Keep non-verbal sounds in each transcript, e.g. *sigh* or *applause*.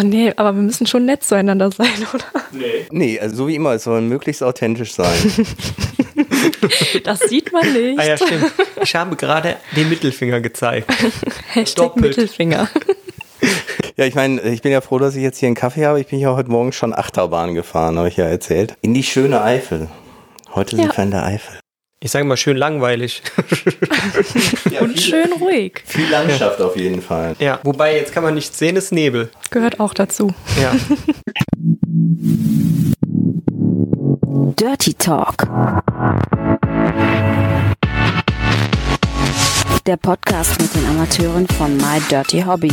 Oh nee, aber wir müssen schon nett zueinander sein, oder? Nee. Nee, also so wie immer, es soll möglichst authentisch sein. *laughs* das sieht man nicht. Ah ja, stimmt. Ich habe gerade den Mittelfinger gezeigt. *laughs* Hashtag Doppelt. Mittelfinger. *laughs* Ja, ich meine, ich bin ja froh, dass ich jetzt hier einen Kaffee habe. Ich bin ja heute Morgen schon Achterbahn gefahren, habe ich ja erzählt. In die schöne Eifel. Heute ja. sind wir in der Eifel. Ich sage mal schön langweilig. *laughs* ja, Und viel, schön ruhig. Viel Landschaft ja. auf jeden Fall. Ja, wobei jetzt kann man nichts sehen, ist Nebel. Gehört auch dazu. Ja. Dirty Talk. Der Podcast mit den Amateuren von My Dirty Hobby.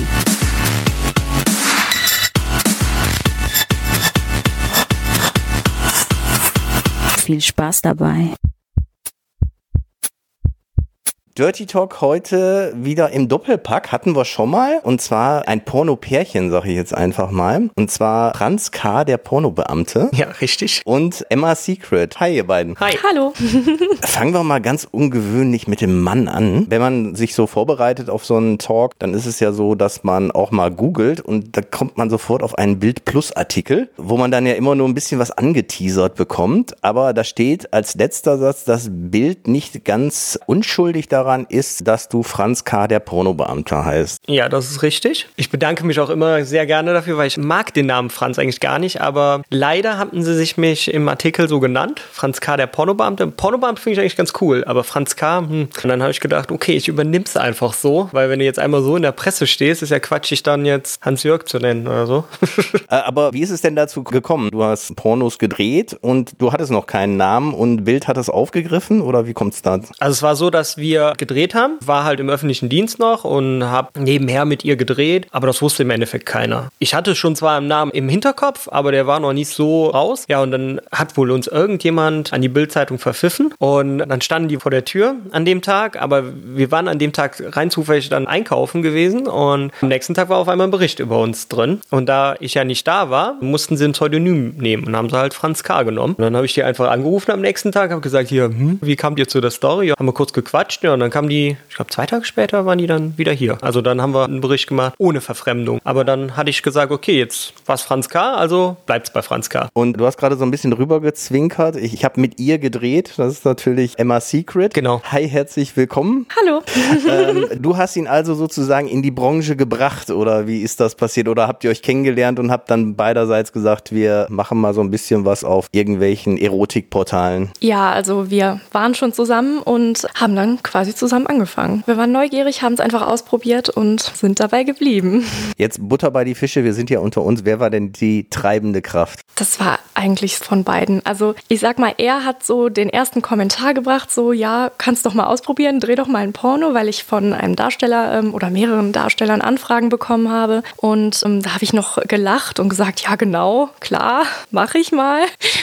Viel Spaß dabei. Dirty Talk heute wieder im Doppelpack hatten wir schon mal und zwar ein Porno-Pärchen, sage ich jetzt einfach mal. Und zwar Franz K., der Pornobeamte. Ja, richtig. Und Emma Secret. Hi, ihr beiden. Hi. Hallo. *laughs* Fangen wir mal ganz ungewöhnlich mit dem Mann an. Wenn man sich so vorbereitet auf so einen Talk, dann ist es ja so, dass man auch mal googelt und da kommt man sofort auf einen Bild-Plus-Artikel, wo man dann ja immer nur ein bisschen was angeteasert bekommt. Aber da steht als letzter Satz, das Bild nicht ganz unschuldig daran daran ist, dass du Franz K., der Pornobeamter heißt. Ja, das ist richtig. Ich bedanke mich auch immer sehr gerne dafür, weil ich mag den Namen Franz eigentlich gar nicht, aber leider hatten sie sich mich im Artikel so genannt. Franz K., der Pornobeamte. Pornobeamte finde ich eigentlich ganz cool, aber Franz K., hm. Und dann habe ich gedacht, okay, ich übernehme es einfach so, weil wenn du jetzt einmal so in der Presse stehst, ist ja Quatsch, dich dann jetzt Hans-Jörg zu nennen oder so. *laughs* Äh, aber wie ist es denn dazu gekommen? Du hast Pornos gedreht und du hattest noch keinen Namen und Bild hat es aufgegriffen oder wie kommt es da? Also es war so, dass wir gedreht haben, war halt im öffentlichen Dienst noch und habe nebenher mit ihr gedreht, aber das wusste im Endeffekt keiner. Ich hatte schon zwar einen Namen im Hinterkopf, aber der war noch nicht so raus. Ja, und dann hat wohl uns irgendjemand an die Bildzeitung verpfiffen und dann standen die vor der Tür an dem Tag, aber wir waren an dem Tag rein zufällig dann einkaufen gewesen und am nächsten Tag war auf einmal ein Bericht über uns drin. Und da ich ja nicht da war, mussten sie ein Pseudonym nehmen und haben sie halt Franz K. genommen. Und dann habe ich die einfach angerufen am nächsten Tag, habe gesagt, hier, hm, wie kamt ihr zu der Story? Haben wir kurz gequatscht, ja, und dann kamen die, ich glaube zwei Tage später waren die dann wieder hier. Also dann haben wir einen Bericht gemacht ohne Verfremdung. Aber dann hatte ich gesagt, okay, jetzt war es Franz K., also bleibt es bei Franz K. Und du hast gerade so ein bisschen rübergezwinkert. Ich, ich habe mit ihr gedreht. Das ist natürlich Emma Secret. Genau. Hi, herzlich willkommen. Hallo. *laughs* ähm, du hast ihn also sozusagen in die Branche gebracht oder wie ist das passiert? Oder habt ihr euch kennengelernt und habt dann beiderseits gesagt, wir machen mal so ein bisschen was auf irgendwelchen Erotikportalen? Ja, also wir waren schon zusammen und haben dann quasi zusammen angefangen. Wir waren neugierig, haben es einfach ausprobiert und sind dabei geblieben. Jetzt Butter bei die Fische, wir sind ja unter uns. Wer war denn die treibende Kraft? Das war eigentlich von beiden. Also ich sag mal, er hat so den ersten Kommentar gebracht, so ja, kannst doch mal ausprobieren, dreh doch mal ein Porno, weil ich von einem Darsteller ähm, oder mehreren Darstellern Anfragen bekommen habe. Und ähm, da habe ich noch gelacht und gesagt, ja genau, klar, mache ich mal.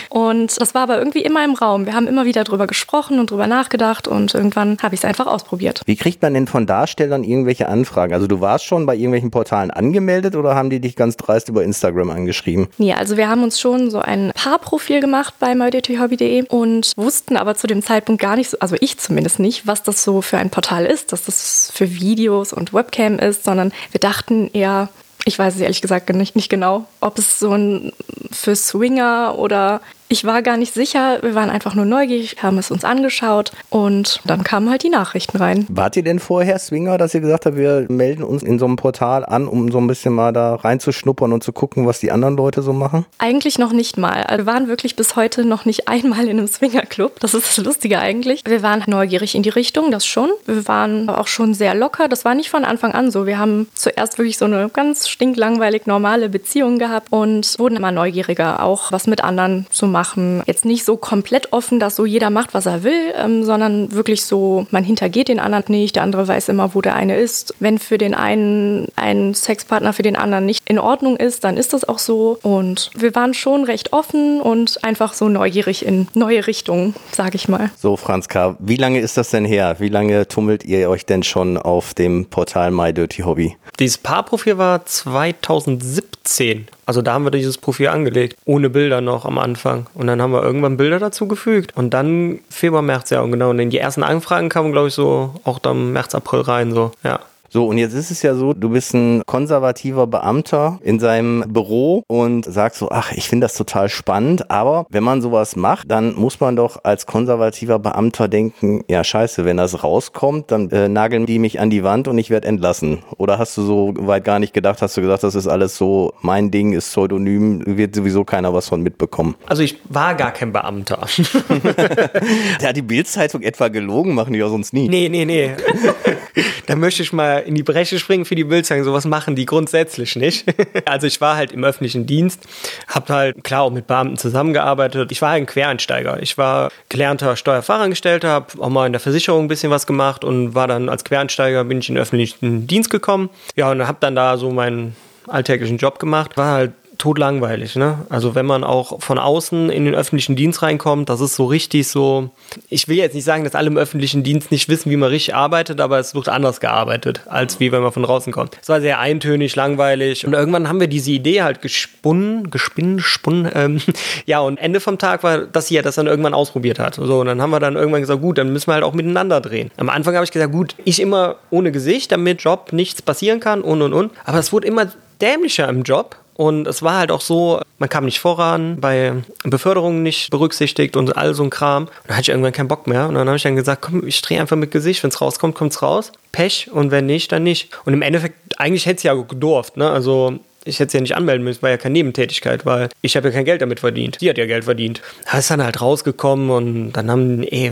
Und das war aber irgendwie immer im Raum. Wir haben immer wieder drüber gesprochen und drüber nachgedacht und irgendwann habe ich es einfach ausprobiert. Wie kriegt man denn von Darstellern irgendwelche Anfragen? Also du warst schon bei irgendwelchen Portalen angemeldet oder haben die dich ganz dreist über Instagram angeschrieben? Nee, also wir haben uns schon so ein Paarprofil gemacht bei mydthobby.de und wussten aber zu dem Zeitpunkt gar nicht so, also ich zumindest nicht, was das so für ein Portal ist, dass das für Videos und Webcam ist, sondern wir dachten eher, ich weiß es ehrlich gesagt nicht, nicht genau, ob es so ein für Swinger oder ich war gar nicht sicher. Wir waren einfach nur neugierig, haben es uns angeschaut und dann kamen halt die Nachrichten rein. Wart ihr denn vorher Swinger, dass ihr gesagt habt, wir melden uns in so einem Portal an, um so ein bisschen mal da reinzuschnuppern und zu gucken, was die anderen Leute so machen? Eigentlich noch nicht mal. Also wir waren wirklich bis heute noch nicht *laughs* einmal in einem Swingerclub. Das ist das Lustige eigentlich. Wir waren neugierig in die Richtung, das schon. Wir waren auch schon sehr locker. Das war nicht von Anfang an so. Wir haben zuerst wirklich so eine ganz stinklangweilig normale Beziehung gehabt und wurden immer neugieriger, auch was mit anderen zu machen. Jetzt nicht so komplett offen, dass so jeder macht, was er will, ähm, sondern wirklich so, man hintergeht den anderen nicht, der andere weiß immer, wo der eine ist. Wenn für den einen ein Sexpartner für den anderen nicht in Ordnung ist, dann ist das auch so. Und wir waren schon recht offen und einfach so neugierig in neue Richtungen, sage ich mal. So, Franz K., wie lange ist das denn her? Wie lange tummelt ihr euch denn schon auf dem Portal My Dirty Hobby? Dieses Paarprofil war 2017. Also da haben wir dieses Profil angelegt, ohne Bilder noch am Anfang. Und dann haben wir irgendwann Bilder dazu gefügt. Und dann Februar, März, ja, und genau. Und in die ersten Anfragen kamen, glaube ich, so auch dann März, April rein, so, ja. So, und jetzt ist es ja so, du bist ein konservativer Beamter in seinem Büro und sagst so, ach, ich finde das total spannend, aber wenn man sowas macht, dann muss man doch als konservativer Beamter denken, ja scheiße, wenn das rauskommt, dann äh, nageln die mich an die Wand und ich werde entlassen. Oder hast du so weit gar nicht gedacht, hast du gesagt, das ist alles so, mein Ding ist Pseudonym, wird sowieso keiner was von mitbekommen. Also ich war gar kein Beamter. *laughs* Hat die Bildzeitung etwa gelogen, machen die ja sonst nie. Nee, nee, nee. *laughs* *laughs* da möchte ich mal in die Bresche springen für die Bildzeitung. Sowas machen die grundsätzlich nicht. *laughs* also ich war halt im öffentlichen Dienst, habe halt klar auch mit Beamten zusammengearbeitet. Ich war ein Quereinsteiger. Ich war gelernter Steuerfachangestellter, habe auch mal in der Versicherung ein bisschen was gemacht und war dann als Quereinsteiger bin ich in den öffentlichen Dienst gekommen. Ja, und habe dann da so meinen alltäglichen Job gemacht. War halt totlangweilig. Ne? Also wenn man auch von außen in den öffentlichen Dienst reinkommt, das ist so richtig so. Ich will jetzt nicht sagen, dass alle im öffentlichen Dienst nicht wissen, wie man richtig arbeitet, aber es wird anders gearbeitet, als wie wenn man von draußen kommt. Es war sehr eintönig, langweilig. Und irgendwann haben wir diese Idee halt gesponnen, gespinn, spunnen. *laughs* Ähm, ja, und Ende vom Tag war, dass sie ja das dann irgendwann ausprobiert hat. So, und dann haben wir dann irgendwann gesagt, gut, dann müssen wir halt auch miteinander drehen. Am Anfang habe ich gesagt, gut, ich immer ohne Gesicht, damit Job nichts passieren kann und und und. Aber es wurde immer dämlicher im Job und es war halt auch so, man kam nicht voran, bei Beförderungen nicht berücksichtigt und all so ein Kram. Und da hatte ich irgendwann keinen Bock mehr. Und dann habe ich dann gesagt, komm, ich drehe einfach mit Gesicht. Wenn es rauskommt, kommt es raus. Pech. Und wenn nicht, dann nicht. Und im Endeffekt, eigentlich hätte es ja gedurft. Ne? Also ich hätte es ja nicht anmelden müssen, war ja keine Nebentätigkeit, weil ich habe ja kein Geld damit verdient. Sie hat ja Geld verdient. Da ist dann halt rausgekommen und dann haben, ey,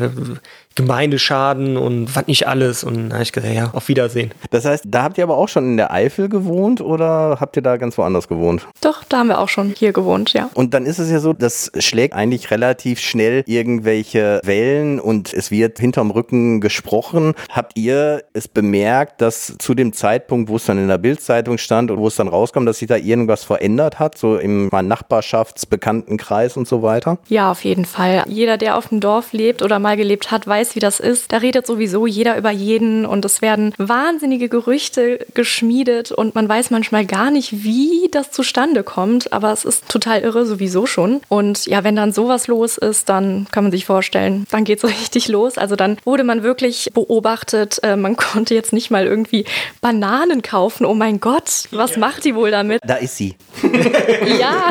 Gemeindeschaden und was nicht alles. Und da habe ich gesagt, ja, auf Wiedersehen. Das heißt, da habt ihr aber auch schon in der Eifel gewohnt oder habt ihr da ganz woanders gewohnt? Doch, da haben wir auch schon hier gewohnt, ja. Und dann ist es ja so, das schlägt eigentlich relativ schnell irgendwelche Wellen und es wird hinterm Rücken gesprochen. Habt ihr es bemerkt, dass zu dem Zeitpunkt, wo es dann in der Bildzeitung stand und wo es dann rauskam, dass sich da irgendwas verändert hat, so im Nachbarschaftsbekanntenkreis und so weiter? Ja, auf jeden Fall. Jeder, der auf dem Dorf lebt oder mal gelebt hat, weiß, weiß, wie das ist. Da redet sowieso jeder über jeden und es werden wahnsinnige Gerüchte geschmiedet und man weiß manchmal gar nicht, wie das zustande kommt, aber es ist total irre sowieso schon. Und ja, wenn dann sowas los ist, dann kann man sich vorstellen, dann geht es *laughs* richtig los. Also dann wurde man wirklich beobachtet, äh, man *laughs* konnte jetzt nicht mal irgendwie Bananen kaufen. Oh mein Gott, was macht die wohl damit? Da ist sie. *laughs* ja,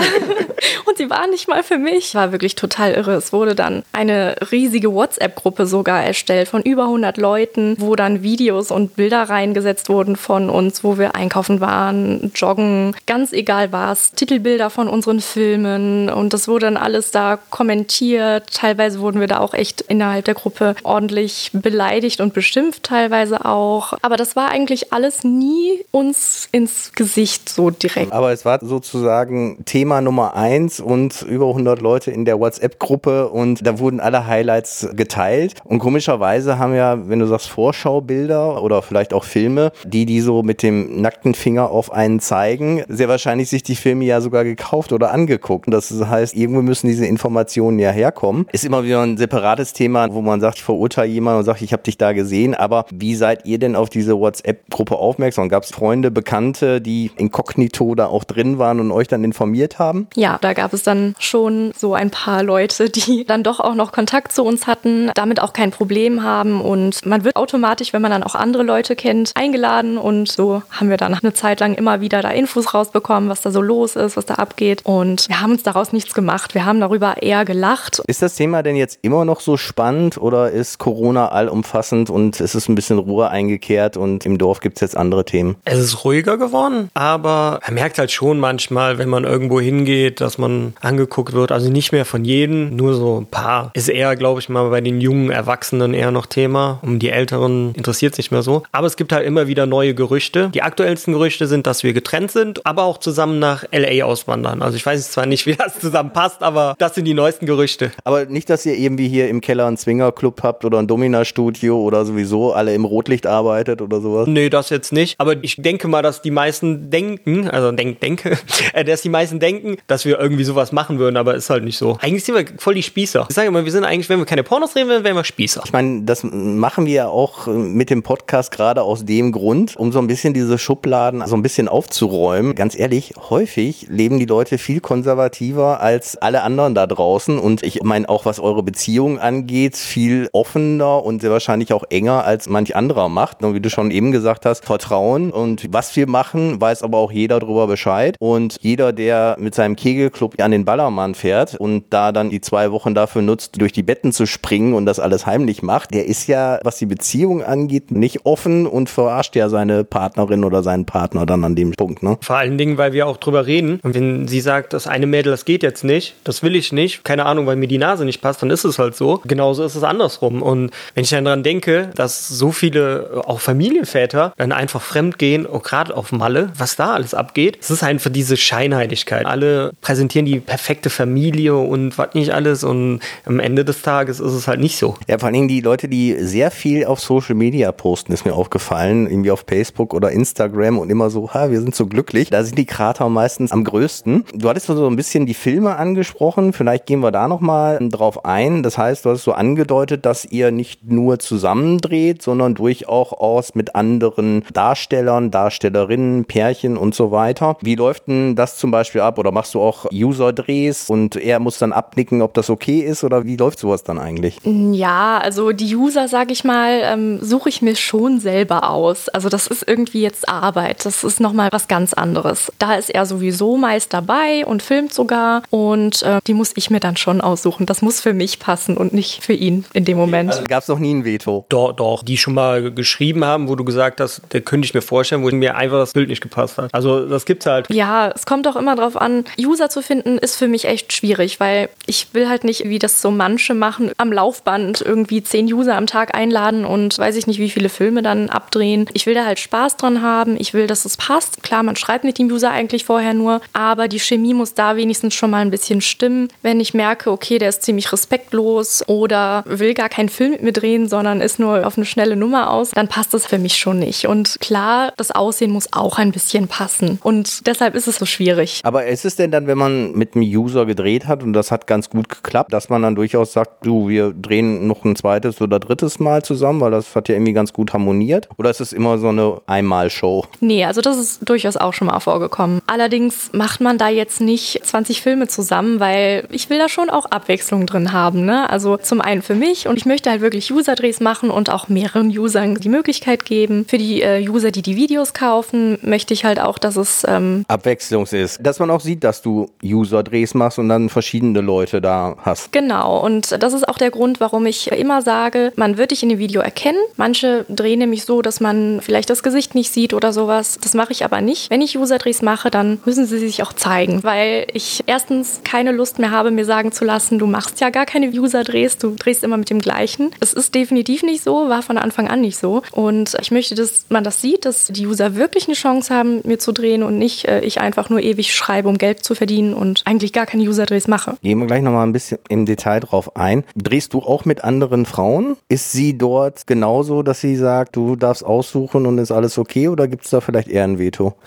und sie war nicht mal für mich. War wirklich total irre. Es wurde dann eine riesige WhatsApp-Gruppe so sogar erstellt von über 100 Leuten, wo dann Videos und Bilder reingesetzt wurden von uns, wo wir einkaufen waren, joggen, ganz egal was, Titelbilder von unseren Filmen und das wurde dann alles da kommentiert. Teilweise wurden wir da auch echt innerhalb der Gruppe ordentlich beleidigt und beschimpft teilweise auch. Aber das war eigentlich alles nie uns ins Gesicht so direkt. Aber es war sozusagen Thema Nummer eins und über 100 Leute in der WhatsApp-Gruppe und da wurden alle Highlights geteilt. Und komischerweise haben ja, wenn du sagst Vorschaubilder oder vielleicht auch Filme, die die so mit dem nackten Finger auf einen zeigen, sehr wahrscheinlich sich die Filme ja sogar gekauft oder angeguckt. Und das heißt, irgendwo müssen diese Informationen ja herkommen. Ist immer wieder ein separates Thema, wo man sagt, ich verurteile jemanden und sagt, ich habe dich da gesehen. Aber wie seid ihr denn auf diese WhatsApp-Gruppe aufmerksam? Gab es Freunde, Bekannte, die inkognito da auch drin waren und euch dann informiert haben? Ja, da gab es dann schon so ein paar Leute, die *laughs* dann doch auch noch Kontakt zu uns hatten, damit auch kein Problem haben und man wird automatisch, wenn man dann auch andere Leute kennt, eingeladen und so haben wir dann eine Zeit lang immer wieder da Infos rausbekommen, was da so los ist, was da abgeht und wir haben uns daraus nichts gemacht. Wir haben darüber eher gelacht. Ist das Thema denn jetzt immer noch so spannend oder ist Corona allumfassend und ist es ein bisschen Ruhe eingekehrt und im Dorf gibt es jetzt andere Themen? Es ist ruhiger geworden, aber man merkt halt schon manchmal, wenn man irgendwo hingeht, dass man angeguckt wird. Also nicht mehr von jedem, nur so ein paar. Ist eher, glaube ich mal, bei den jungen Erwachsenen eher noch Thema. Um die Älteren interessiert es nicht mehr so. Aber es gibt halt immer wieder neue Gerüchte. Die aktuellsten Gerüchte sind, dass wir getrennt sind, aber auch zusammen nach LA auswandern. Also ich weiß zwar nicht, *laughs* wie das zusammenpasst, aber das sind die neuesten Gerüchte. Aber nicht, dass ihr irgendwie hier im Keller einen Swingerclub habt oder ein Domina-Studio oder sowieso alle im Rotlicht arbeitet oder sowas? Nee, das jetzt nicht. Aber ich denke mal, dass die meisten denken, also denk, denke, *laughs* äh, dass die meisten denken, dass wir irgendwie so sowas machen würden, aber ist halt nicht so. Eigentlich sind wir voll die Spießer. Ich sage immer, wir sind eigentlich, wenn wir keine Pornos drehen, wären wir Spießer. Ich meine, das machen wir ja auch mit dem Podcast gerade aus dem Grund, um so ein bisschen diese Schubladen so ein bisschen aufzuräumen. Ganz ehrlich, häufig leben die Leute viel konservativer als alle anderen da draußen und ich meine auch, was eure Beziehung angeht, viel offener und sehr wahrscheinlich auch enger als manch anderer macht. Und wie du schon eben gesagt hast, Vertrauen und was wir machen, weiß aber auch jeder darüber Bescheid und jeder, der mit seinem Kegelclub an den Ballermann fährt und da dann die zwei Wochen dafür nutzt, durch die Betten zu springen und das alles heimlich macht, der ist ja, was die Beziehung angeht, nicht offen und verarscht ja seine Partnerin oder seinen Partner dann an dem Punkt. Ne? Vor allen Dingen, weil wir auch drüber reden. Und wenn sie sagt, das eine Mädel, das geht jetzt nicht, das will ich nicht, keine Ahnung, weil mir die Nase nicht passt, dann ist es halt so. Genauso ist es andersrum. Und wenn ich dann daran denke, dass so viele, auch Familienväter, dann einfach fremd gehen, auch gerade auf Malle, was da alles abgeht, es ist einfach diese Scheinheiligkeit. Alle präsentieren die perfekte Familie und was nicht alles. Und am Ende des Tages ist es halt nicht so. Ja, vor Dingen die Leute, die sehr viel auf Social Media posten, ist mir aufgefallen, irgendwie auf Facebook oder Instagram und immer so, ha, wir sind so glücklich. Da sind die Krater meistens am größten. Du hattest so ein bisschen die Filme angesprochen, vielleicht gehen wir da nochmal drauf ein. Das heißt, du hast so angedeutet, dass ihr nicht nur zusammendreht, sondern durchaus mit anderen Darstellern, Darstellerinnen, Pärchen und so weiter. Wie läuft denn das zum Beispiel ab? Oder machst du auch User-Drehs und er muss dann abnicken, ob das okay ist? Oder wie läuft sowas dann eigentlich? Ja, also die User, sage ich mal, ähm, suche ich mir schon selber aus. Also das ist irgendwie jetzt Arbeit. Das ist nochmal was ganz anderes. Da ist er sowieso meist dabei und filmt sogar. Und äh, die muss ich mir dann schon aussuchen. Das muss für mich passen und nicht für ihn in dem Moment. Also gab es noch nie ein Veto? Doch, doch. Die schon mal geschrieben haben, wo du gesagt hast, der könnte ich mir vorstellen, wo mir einfach das Bild nicht gepasst hat. Also das gibt's halt. Ja, es kommt auch immer drauf an. User zu finden ist für mich echt schwierig, weil ich will halt nicht, wie das so manche machen, am Laufband irgendwie zehn User am Tag einladen und weiß ich nicht, wie viele Filme dann abdrehen. Ich will da halt Spaß dran haben. Ich will, dass es passt. Klar, man schreibt mit dem User eigentlich vorher nur, aber die Chemie muss da wenigstens schon mal ein bisschen stimmen. Wenn ich merke, okay, der ist ziemlich respektlos oder will gar keinen Film mit mir drehen, sondern ist nur auf eine schnelle Nummer aus, dann passt das für mich schon nicht. Und klar, das Aussehen muss auch ein bisschen passen. Und deshalb ist es so schwierig. Aber ist es denn dann, wenn man mit einem User gedreht hat und das hat ganz gut geklappt, dass man dann durchaus sagt, du, wir drehen noch ein zweites oder drittes Mal zusammen, weil das hat ja irgendwie ganz gut harmoniert? Oder ist es immer so eine Einmal-Show? Nee, also das ist durchaus auch schon mal vorgekommen. Allerdings macht man da jetzt nicht 20 Filme zusammen, weil ich will da schon auch Abwechslung drin haben. Ne? Also zum einen für mich und ich möchte halt wirklich User-Drehs machen und auch mehreren Usern die Möglichkeit geben. Für die äh, User, die die Videos kaufen, möchte ich halt auch, dass es ähm Abwechslung ist. Dass man auch sieht, dass du User-Drehs machst und dann verschiedene Leute da hast. Genau, und das ist auch der Grund, warum ich immer sage, man wird dich in dem Video erkennen. Manche drehen nämlich so, dass man vielleicht das Gesicht nicht sieht oder sowas. Das mache ich aber nicht. Wenn ich User-Drehs mache, dann müssen sie sich auch zeigen, weil ich erstens keine Lust mehr habe, mir sagen zu lassen, du machst ja gar keine User-Drehs, du drehst immer mit dem gleichen. Es ist definitiv nicht so, war von Anfang an nicht so. Und ich möchte, dass man das sieht, dass die User wirklich eine Chance haben, mir zu drehen und nicht äh, ich einfach nur ewig schreibe, um Geld zu verdienen und eigentlich gar keine User-Drehs mache. Gehen wir gleich nochmal ein bisschen im Detail drauf ein. Drehst du auch mit anderen Frauen? Ist sie dort genauso, dass sie sagt, du darfst aussuchen und ist alles okay oder gibt es da vielleicht eher ein Veto? *laughs*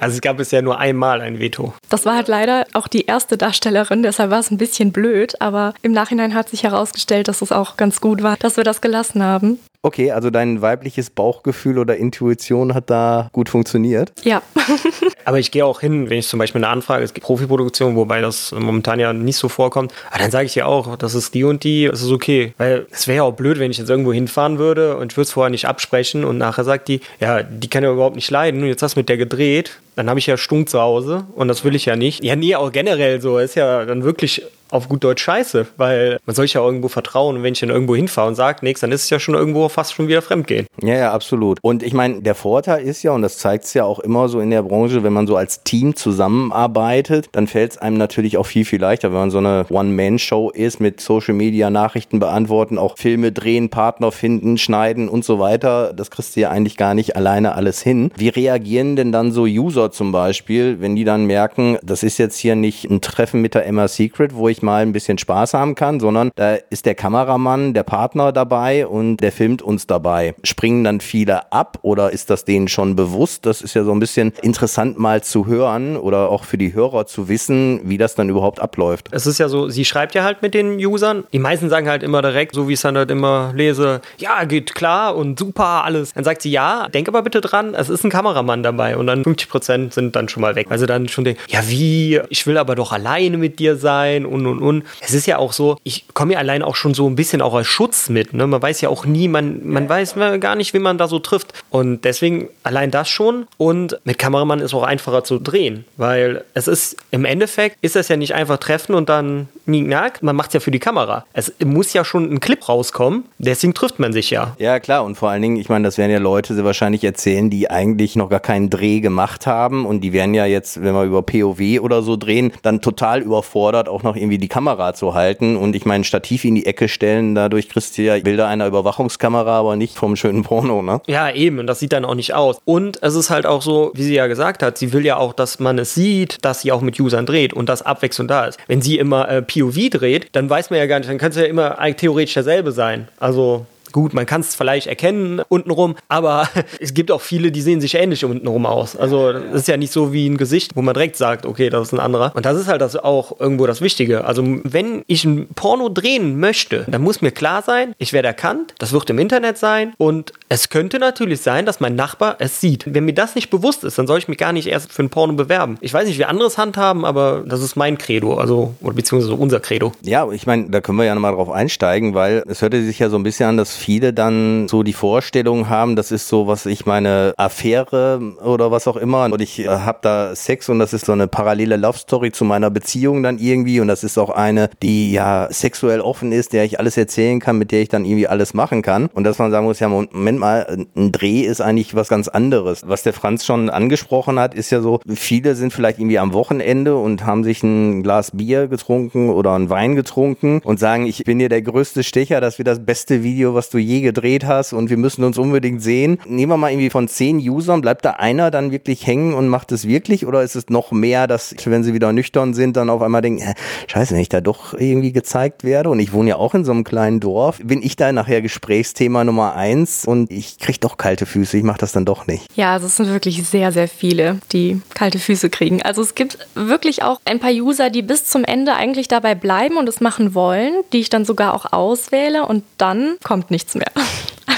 Also es gab bisher nur einmal ein Veto. Das war halt leider auch die erste Darstellerin, deshalb war es ein bisschen blöd, aber im Nachhinein hat sich herausgestellt, dass es auch ganz gut war, dass wir das gelassen haben. Okay, also dein weibliches Bauchgefühl oder Intuition hat da gut funktioniert. Ja. *laughs* Aber ich gehe auch hin, wenn ich zum Beispiel eine Anfrage, es gibt Profiproduktion, wobei das momentan ja nicht so vorkommt. Aber dann sage ich ja auch, das ist die und die, das ist okay. Weil es wäre ja auch blöd, wenn ich jetzt irgendwo hinfahren würde und ich würde es vorher nicht absprechen und nachher sagt die, ja, die kann ja überhaupt nicht leiden und jetzt hast du mit der gedreht. Dann habe ich ja Stunk zu Hause und das will ich ja nicht. Ja, nee, auch generell so. Ist ja dann wirklich auf gut Deutsch scheiße, weil man soll ja irgendwo vertrauen und wenn ich dann irgendwo hinfahre und sage nichts, dann ist es ja schon irgendwo fast schon wieder Fremdgehen. Ja, ja, absolut. Und ich meine, der Vorteil ist ja, und das zeigt es ja auch immer so in der Branche, wenn man so als Team zusammenarbeitet, dann fällt es einem natürlich auch viel, viel leichter, wenn man so eine One-Man-Show ist mit Social Media, Nachrichten beantworten, auch Filme drehen, Partner finden, schneiden und so weiter. Das kriegst du ja eigentlich gar nicht alleine alles hin. Wie reagieren denn dann so User zum Beispiel, wenn die dann merken, das ist jetzt hier nicht ein Treffen mit der Emma Secret, wo ich ruhig mal ein bisschen Spaß haben kann, sondern da ist der Kameramann, der Partner dabei und der filmt uns dabei. Springen dann viele ab oder ist das denen schon bewusst? Das ist ja so ein bisschen interessant mal zu hören oder auch für die Hörer zu wissen, wie das dann überhaupt abläuft. Es ist ja so, sie schreibt ja halt mit den Usern. Die meisten sagen halt immer direkt, so wie ich es dann halt immer lese, ja, geht klar und super, alles. Dann sagt sie, ja, denk aber bitte dran, es ist ein Kameramann dabei und dann 50 Prozent sind dann schon mal weg. Also dann schon denken, ja, wie, ich will aber doch alleine mit dir sein und und und. Es ist ja auch so, ich komme ja allein auch schon so ein bisschen auch als Schutz mit. Ne? Man weiß ja auch nie, man, man weiß gar nicht, wie man da so trifft. Und deswegen allein das schon. Und mit Kameramann ist auch einfacher zu drehen, weil es ist im Endeffekt ist das ja nicht einfach treffen und dann knack, man macht es ja für die Kamera. Es muss ja schon ein Clip rauskommen, deswegen trifft man sich ja. Ja, klar. Und vor allen Dingen, ich meine, das werden ja Leute sie wahrscheinlich erzählen, die eigentlich noch gar keinen Dreh gemacht haben und die werden ja jetzt, wenn wir über POW oder so drehen, dann total überfordert, auch noch irgendwie die Kamera zu halten und ich meine, Stativ in die Ecke stellen, dadurch kriegst du ja Bilder einer Überwachungskamera, aber nicht vom schönen Porno, ne? Ja, eben. Und das sieht dann auch nicht aus. Und es ist halt auch so, wie sie ja gesagt hat, sie will ja auch, dass man es sieht, dass sie auch mit Usern dreht und dass Abwechslung da ist. Wenn sie immer äh, POV dreht, dann weiß man ja gar nicht, dann kann es ja immer theoretisch derselbe sein. Also Gut, man kann es vielleicht erkennen untenrum, aber *laughs* es gibt auch viele, die sehen sich ähnlich untenrum aus. Also es ist ja nicht so wie ein Gesicht, wo man direkt sagt, okay, das ist ein anderer. Und das ist halt das auch irgendwo das Wichtige. Also wenn ich ein Porno drehen möchte, dann muss mir klar sein, ich werde erkannt, das wird im Internet sein und es könnte natürlich sein, dass mein Nachbar es sieht. Wenn mir das nicht bewusst ist, dann soll ich mich gar nicht erst für ein Porno bewerben. Ich weiß nicht, wie anderes handhaben, aber das ist mein Credo, also oder beziehungsweise unser Credo. Ja, ich meine, da können wir ja nochmal drauf einsteigen, weil es hörte sich ja so ein bisschen an, dass viele dann so die Vorstellung haben, das ist so, was ich meine, Affäre oder was auch immer. Und ich äh, habe da Sex und das ist so eine parallele Love Story zu meiner Beziehung dann irgendwie. Und das ist auch eine, die ja sexuell offen ist, der ich alles erzählen kann, mit der ich dann irgendwie alles machen kann. Und dass man sagen muss, ja, Moment mal, ein Dreh ist eigentlich was ganz anderes. Was der Franz schon angesprochen hat, ist ja so, viele sind vielleicht irgendwie am Wochenende und haben sich ein Glas Bier getrunken oder einen Wein getrunken und sagen, ich bin hier der größte Stecher, das wird das beste Video, was du je gedreht hast und wir müssen uns unbedingt sehen. Nehmen wir mal irgendwie von zehn Usern, bleibt da einer dann wirklich hängen und macht es wirklich oder ist es noch mehr, dass wenn sie wieder nüchtern sind, dann auf einmal denken, äh, scheiße, wenn ich da doch irgendwie gezeigt werde und ich wohne ja auch in so einem kleinen Dorf, bin ich da nachher Gesprächsthema Nummer eins und ich kriege doch kalte Füße, ich mache das dann doch nicht. Ja, also es sind wirklich sehr, sehr viele, die kalte Füße kriegen. Also es gibt wirklich auch ein paar User, die bis zum Ende eigentlich dabei bleiben und es machen wollen, die ich dann sogar auch auswähle und dann kommt nichts mehr.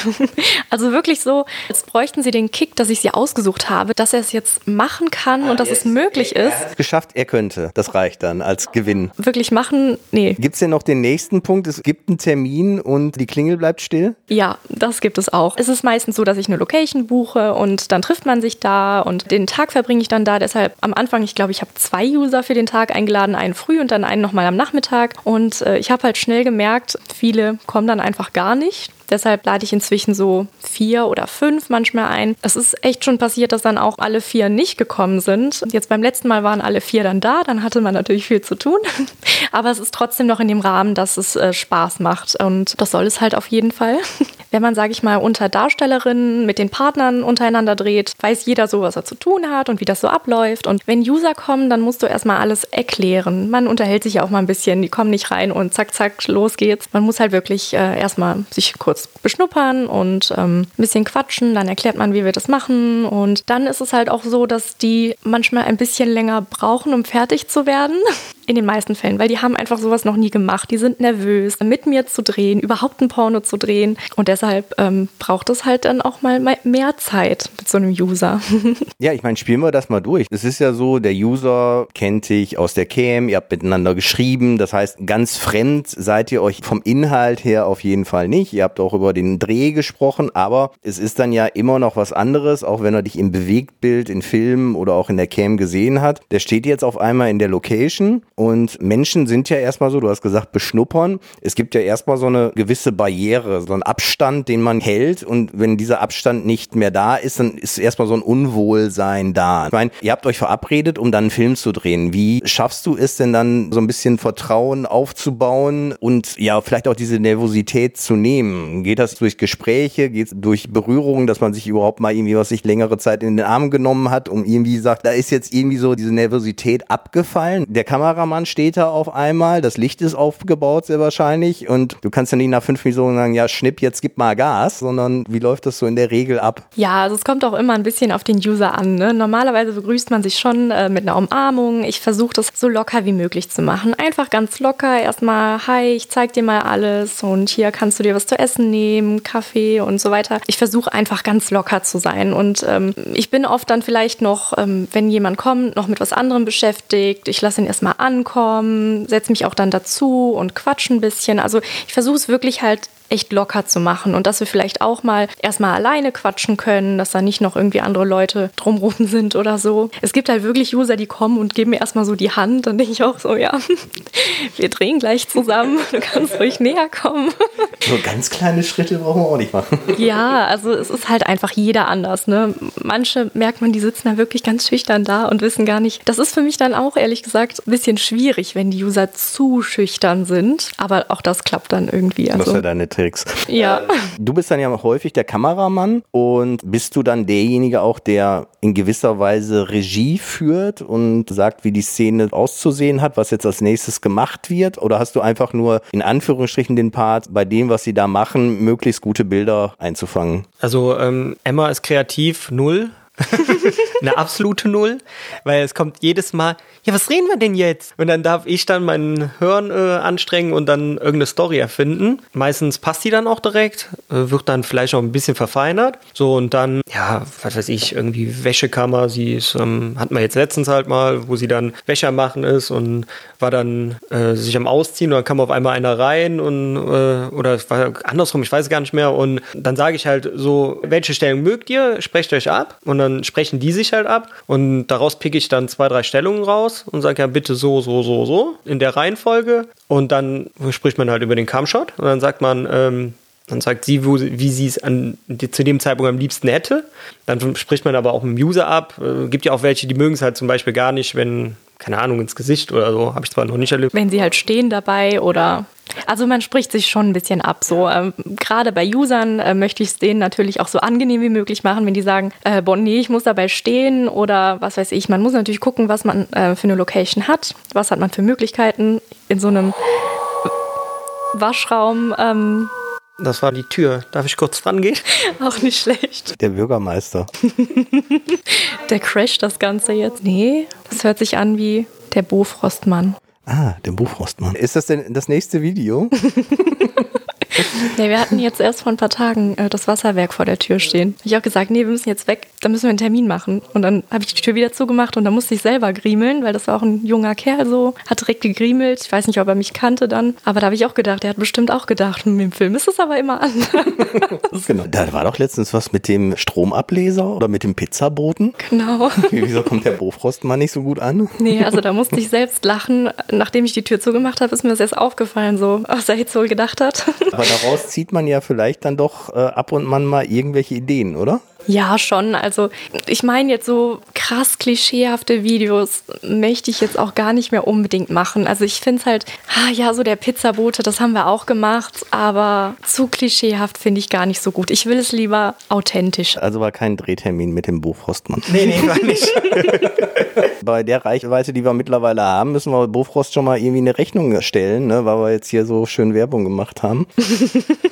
*laughs* Also wirklich so, jetzt bräuchten sie den Kick, dass ich sie ausgesucht habe, dass er es jetzt machen kann und dass es möglich ist. Er geschafft, er könnte. Das reicht dann als Gewinn. Wirklich machen, nee. Gibt es denn noch den nächsten Punkt? Es gibt einen Termin und die Klingel bleibt still? Ja, das gibt es auch. Es ist meistens so, dass ich eine Location buche und dann trifft man sich da und den Tag verbringe ich dann da. Deshalb am Anfang, ich glaube, ich habe zwei User für den Tag eingeladen, einen früh und dann einen nochmal am Nachmittag. Und äh, ich habe halt schnell gemerkt, viele kommen dann einfach gar nicht. Deshalb lade ich inzwischen so vier oder fünf manchmal ein. Es ist echt schon passiert, dass dann auch alle vier nicht gekommen sind. Jetzt beim letzten Mal waren alle vier dann da, dann hatte man natürlich viel zu tun. *laughs* Aber es ist trotzdem noch in dem Rahmen, dass es äh, Spaß macht. Und das soll es halt auf jeden Fall. *laughs* Wenn man, sage ich mal, unter Darstellerinnen mit den Partnern untereinander dreht, weiß jeder so, was er zu tun hat und wie das so abläuft. Und wenn User kommen, dann musst du erstmal alles erklären. Man unterhält sich ja auch mal ein bisschen, die kommen nicht rein und zack, zack, los geht's. Man muss halt wirklich äh, erstmal sich kurz beschnuppern und ähm, ein bisschen quatschen. Dann erklärt man, wie wir das machen. Und dann ist es halt auch so, dass die manchmal ein bisschen länger brauchen, um fertig zu werden. *laughs* In den meisten Fällen, weil die haben einfach sowas noch nie gemacht. Die sind nervös, mit mir zu drehen, überhaupt ein Porno zu drehen. Und deshalb ähm, braucht es halt dann auch mal mehr Zeit mit so einem User. *laughs* ja, ich meine, spielen wir das mal durch. Es ist ja so, der User kennt dich aus der Cam, ihr habt miteinander geschrieben. Das heißt, ganz fremd seid ihr euch vom Inhalt her auf jeden Fall nicht. Ihr habt auch über den Dreh gesprochen, aber es ist dann ja immer noch was anderes, auch wenn er dich im Bewegtbild, in Filmen oder auch in der Cam gesehen hat. Der steht jetzt auf einmal in der Location und Menschen sind ja erstmal so, du hast gesagt, beschnuppern. Es gibt ja erstmal so eine gewisse Barriere, so einen Abstand, den man hält. Und wenn dieser Abstand nicht mehr da ist, dann ist erstmal so ein Unwohlsein da. Ich meine, ihr habt euch verabredet, um dann einen Film zu drehen. Wie schaffst du es denn dann so ein bisschen Vertrauen aufzubauen und ja, vielleicht auch diese Nervosität zu nehmen? Geht das durch Gespräche? Geht es durch Berührungen, dass man sich überhaupt mal irgendwie was sich längere Zeit in den Arm genommen hat, um irgendwie sagt, da ist jetzt irgendwie so diese Nervosität abgefallen? Der Kamera Kameramann steht da auf einmal, das Licht ist aufgebaut sehr wahrscheinlich und du kannst ja nicht nach fünf Minuten sagen, ja schnipp, jetzt gib mal Gas, sondern wie läuft das so in der Regel ab? Ja, also es kommt auch immer ein bisschen auf den User an. Ne? Normalerweise begrüßt man sich schon äh, mit einer Umarmung. Ich versuche das so locker wie möglich zu machen. Einfach ganz locker, erstmal, hi, ich zeig dir mal alles und hier kannst du dir was zu essen nehmen, Kaffee und so weiter. Ich versuche einfach ganz locker zu sein und ähm, ich bin oft dann vielleicht noch, ähm, wenn jemand kommt, noch mit was anderem beschäftigt. Ich lasse ihn erstmal ankommen, setze mich auch dann dazu und quatsch ein bisschen. Also ich versuche es wirklich halt echt locker zu machen und dass wir vielleicht auch mal erstmal alleine quatschen können, dass da nicht noch irgendwie andere Leute drumrum sind oder so. Es gibt halt wirklich User, die kommen und geben mir erstmal so die Hand. Dann denke ich auch so, ja, *laughs* wir drehen gleich zusammen. Du kannst ruhig näher kommen. *laughs* So ganz kleine Schritte brauchen wir auch nicht machen. Ja, also es ist halt einfach jeder anders. Ne? Manche merkt man, die sitzen da wirklich ganz schüchtern da und wissen gar nicht. Das ist für mich dann auch ehrlich gesagt ein bisschen schwierig, wenn die User zu schüchtern sind. Aber auch das klappt dann irgendwie. Also, das ist also ja deine Tricks. Ja. Du bist dann ja häufig der Kameramann und bist du dann derjenige auch, der in gewisser Weise Regie führt und sagt, wie die Szene auszusehen hat, was jetzt als nächstes gemacht wird? Oder hast du einfach nur in Anführungsstrichen den Part, bei dem, was sie da machen, möglichst gute Bilder einzufangen? Also ähm, Emma ist kreativ null. *laughs* eine absolute Null, weil es kommt jedes Mal, ja, was reden wir denn jetzt? Und dann darf ich dann mein Hören äh, anstrengen und dann irgendeine Story erfinden. Meistens passt die dann auch direkt, äh, wird dann vielleicht auch ein bisschen verfeinert. So und dann, ja, was weiß ich, irgendwie Wäschekammer, sie ist, ähm, hat man jetzt letztens halt mal, wo sie dann Wäsche machen ist und war dann äh, sich am Ausziehen und dann kam auf einmal einer rein und äh, oder andersrum, ich weiß gar nicht mehr. Und dann sage ich halt so, welche Stellung mögt ihr? Sprecht euch ab und dann sprechen die sich halt ab und daraus picke ich dann zwei, drei Stellungen raus und sage ja bitte so, so, so, so in der Reihenfolge und dann spricht man halt über den Camshot und dann sagt man, ähm, dann sagt sie, wo, wie sie es an, zu dem Zeitpunkt am liebsten hätte. Dann spricht man aber auch mit dem User ab. Äh, gibt ja auch welche, die mögen es halt zum Beispiel gar nicht, wenn, keine Ahnung, ins Gesicht oder so. Habe ich zwar noch nicht erlebt. Wenn sie halt stehen dabei oder also man spricht sich schon ein bisschen ab. So ähm, gerade bei Usern äh, möchte ich es denen natürlich auch so angenehm wie möglich machen, wenn die sagen, äh, boah, nee, ich muss dabei stehen oder was weiß ich. Man muss natürlich gucken, was man äh, für eine Location hat, was hat man für Möglichkeiten in so einem Waschraum. Ähm, das war die Tür. Darf ich kurz dran gehen? *laughs* Auch nicht schlecht. Der Bürgermeister. *laughs* der crasht das Ganze jetzt. Nee, das hört sich an wie der Bofrostmann. Ah, der Bofrostmann. Ist das denn das nächste Video? *laughs* *laughs* Nee, wir hatten jetzt erst vor ein paar Tagen äh, das Wasserwerk vor der Tür stehen. Ich auch gesagt, nee, wir müssen jetzt weg, da müssen wir einen Termin machen. Und dann habe ich die Tür wieder zugemacht und dann musste ich selber griemeln, weil das war auch ein junger Kerl so, hat direkt gegriemelt. Ich weiß nicht, ob er mich kannte dann, aber da habe ich auch gedacht, er hat bestimmt auch gedacht, hm, im Film ist es aber immer anders. *laughs* genau, da war doch letztens was mit dem Stromableser oder mit dem Pizzaboten. Genau. *laughs* Wieso kommt der Bofrost mal nicht so gut an? Nee, also da musste ich selbst lachen. Nachdem ich die Tür zugemacht habe, ist mir das erst aufgefallen, so, was er jetzt wohl gedacht hat. Aber daraus zieht man ja vielleicht dann doch äh, ab und an mal irgendwelche Ideen, oder? Ja, schon. Also ich meine jetzt so krass klischeehafte Videos möchte ich jetzt auch gar nicht mehr unbedingt machen. Also ich finde es halt, ah, ja, so der Pizzabote, das haben wir auch gemacht, aber zu klischeehaft finde ich gar nicht so gut. Ich will es lieber authentisch. Also war kein Drehtermin mit dem Bofrostmann. Nee, nee, war nicht. *laughs* Bei der Reichweite, die wir mittlerweile haben, müssen wir Bofrost schon mal irgendwie eine Rechnung stellen, ne, weil wir jetzt hier so schön Werbung gemacht haben.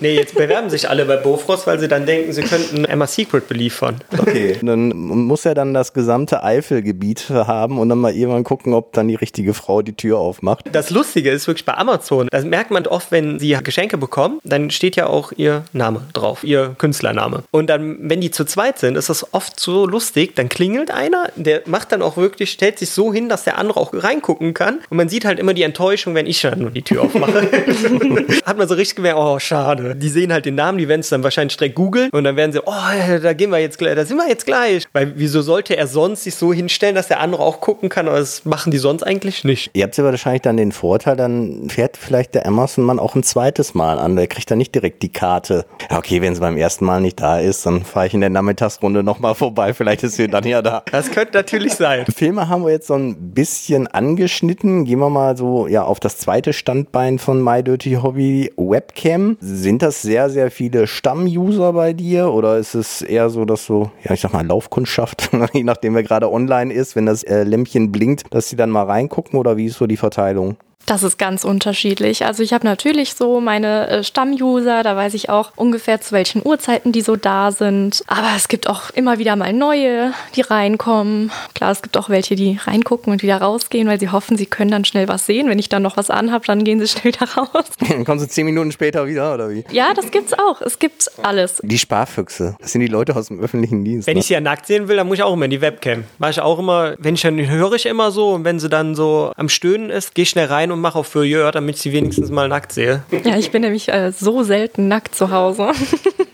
nee, jetzt bewerben sich alle bei Bofrost, weil sie dann denken, sie könnten Emma Secret belegen liefern. Okay, *laughs* dann muss er dann das gesamte Eifelgebiet haben und dann mal irgendwann gucken, ob dann die richtige Frau die Tür aufmacht. Das Lustige ist wirklich bei Amazon, das merkt man oft, wenn sie Geschenke bekommen, dann steht ja auch ihr Name drauf, ihr Künstlername. Und dann, wenn die zu zweit sind, ist das oft so lustig, dann klingelt einer, der macht dann auch wirklich, stellt sich so hin, dass der andere auch reingucken kann und man sieht halt immer die Enttäuschung, wenn ich dann nur die Tür aufmache. *laughs* Hat man so richtig gemerkt, oh schade. Die sehen halt den Namen, die werden es dann wahrscheinlich direkt googeln und dann werden sie, oh, da gehen wir jetzt gleich, da sind wir jetzt gleich. Weil wieso sollte er sonst sich so hinstellen, dass der andere auch gucken kann, aber das machen die sonst eigentlich nicht. Ihr habt ja wahrscheinlich dann den Vorteil, dann fährt vielleicht der Emerson-Mann auch ein zweites Mal an. Der kriegt dann nicht direkt die Karte. Okay, wenn es beim ersten Mal nicht da ist, dann fahre ich in der Nachmittagsrunde nochmal vorbei. Vielleicht ist sie dann ja da. Das könnte natürlich sein. *laughs* Filme haben wir jetzt so ein bisschen angeschnitten. Gehen wir mal so ja auf das zweite Standbein von My Dirty Hobby, Webcam. Sind das sehr, sehr viele Stammuser bei dir oder ist es eher so so, dass so, ja, ich sag mal, Laufkundschaft, *laughs* je nachdem wer gerade online ist, wenn das äh, Lämpchen blinkt, dass sie dann mal reingucken oder wie ist so die Verteilung? Das ist ganz unterschiedlich. Also ich habe natürlich so meine äh, Stammuser, da weiß ich auch ungefähr zu welchen Uhrzeiten die so da sind. Aber es gibt auch immer wieder mal neue, die reinkommen. Klar, es gibt auch welche, die reingucken und wieder rausgehen, weil sie hoffen, sie können dann schnell was sehen. Wenn ich dann noch was anhab, dann gehen sie schnell *laughs* da raus. *laughs* Dann kommen sie zehn Minuten später wieder, oder wie? Ja, das gibt's auch. Es gibt alles. Die Sparfüchse, das sind die Leute aus dem öffentlichen Dienst. Wenn ne? ich sie ja nackt sehen will, dann muss ich auch immer in die Webcam. Mach ich auch immer, wenn ich dann höre ich immer so und wenn sie dann so am Stöhnen ist, gehe ich schnell rein und mache auf Furieux, damit ich sie wenigstens mal nackt sehe. Ja, ich bin nämlich äh, so selten nackt zu Hause. *laughs*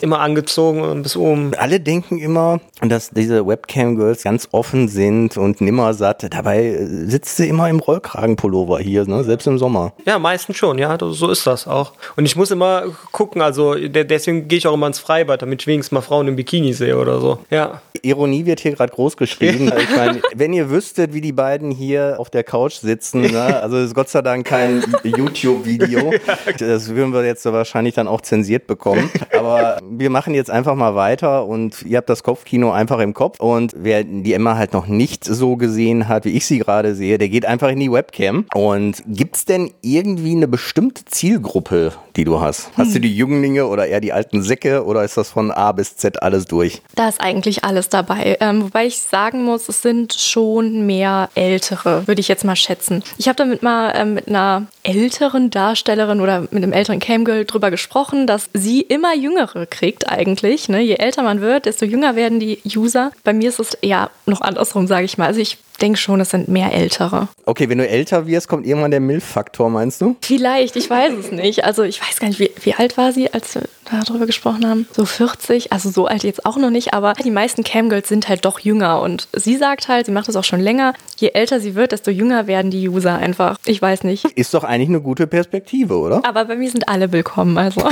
Immer angezogen und bis oben. Alle denken immer, dass diese Webcam-Girls ganz offen sind und nimmersatt. Dabei äh, sitzt sie immer im Rollkragenpullover hier, ne? selbst im Sommer. Ja, meistens schon, ja, so ist das auch. Und ich muss immer gucken, also de- deswegen gehe ich auch immer ins Freibad, damit ich wenigstens mal Frauen im Bikini sehe oder so. Ja. Ironie wird hier gerade groß geschrieben. *laughs* ich meine, wenn ihr wüsstet, wie die beiden hier auf der Couch sitzen, ne? also ist Gott sei Dank kein *laughs* YouTube-Video. Das würden wir jetzt wahrscheinlich dann auch zensiert bekommen. Aber wir machen jetzt einfach mal weiter und ihr habt das Kopfkino einfach im Kopf. Und wer die Emma halt noch nicht so gesehen hat, wie ich sie gerade sehe, der geht einfach in die Webcam. Und gibt's denn irgendwie eine bestimmte Zielgruppe, die du hast? Hast du die Jünglinge oder eher die alten Säcke oder ist das von A bis Z alles durch? Da ist eigentlich alles dabei. Ähm, wobei ich sagen muss, es sind schon mehr ältere, würde ich jetzt mal schätzen. Ich habe damit mal ähm, mit einer älteren Darstellerin oder mit einem älteren Camgirl drüber gesprochen, dass sie immer jüngere kriegt eigentlich. Ne? Je älter man wird, desto jünger werden die User. Bei mir ist es eher noch andersrum, sage ich mal. Also ich denke schon, es sind mehr ältere. Okay, wenn du älter wirst, kommt irgendwann der Milf-Faktor, meinst du? Vielleicht, ich weiß es nicht. Also ich weiß gar nicht, wie, wie alt war sie, als wir darüber gesprochen haben? So 40, also so alt jetzt auch noch nicht, aber die meisten Camgirls sind halt doch jünger und sie sagt halt, sie macht das auch schon länger, je älter sie wird, desto jünger werden die User einfach. Ich weiß nicht. Ist doch eigentlich eine gute Perspektive, oder? Aber bei mir sind alle willkommen, also. *laughs*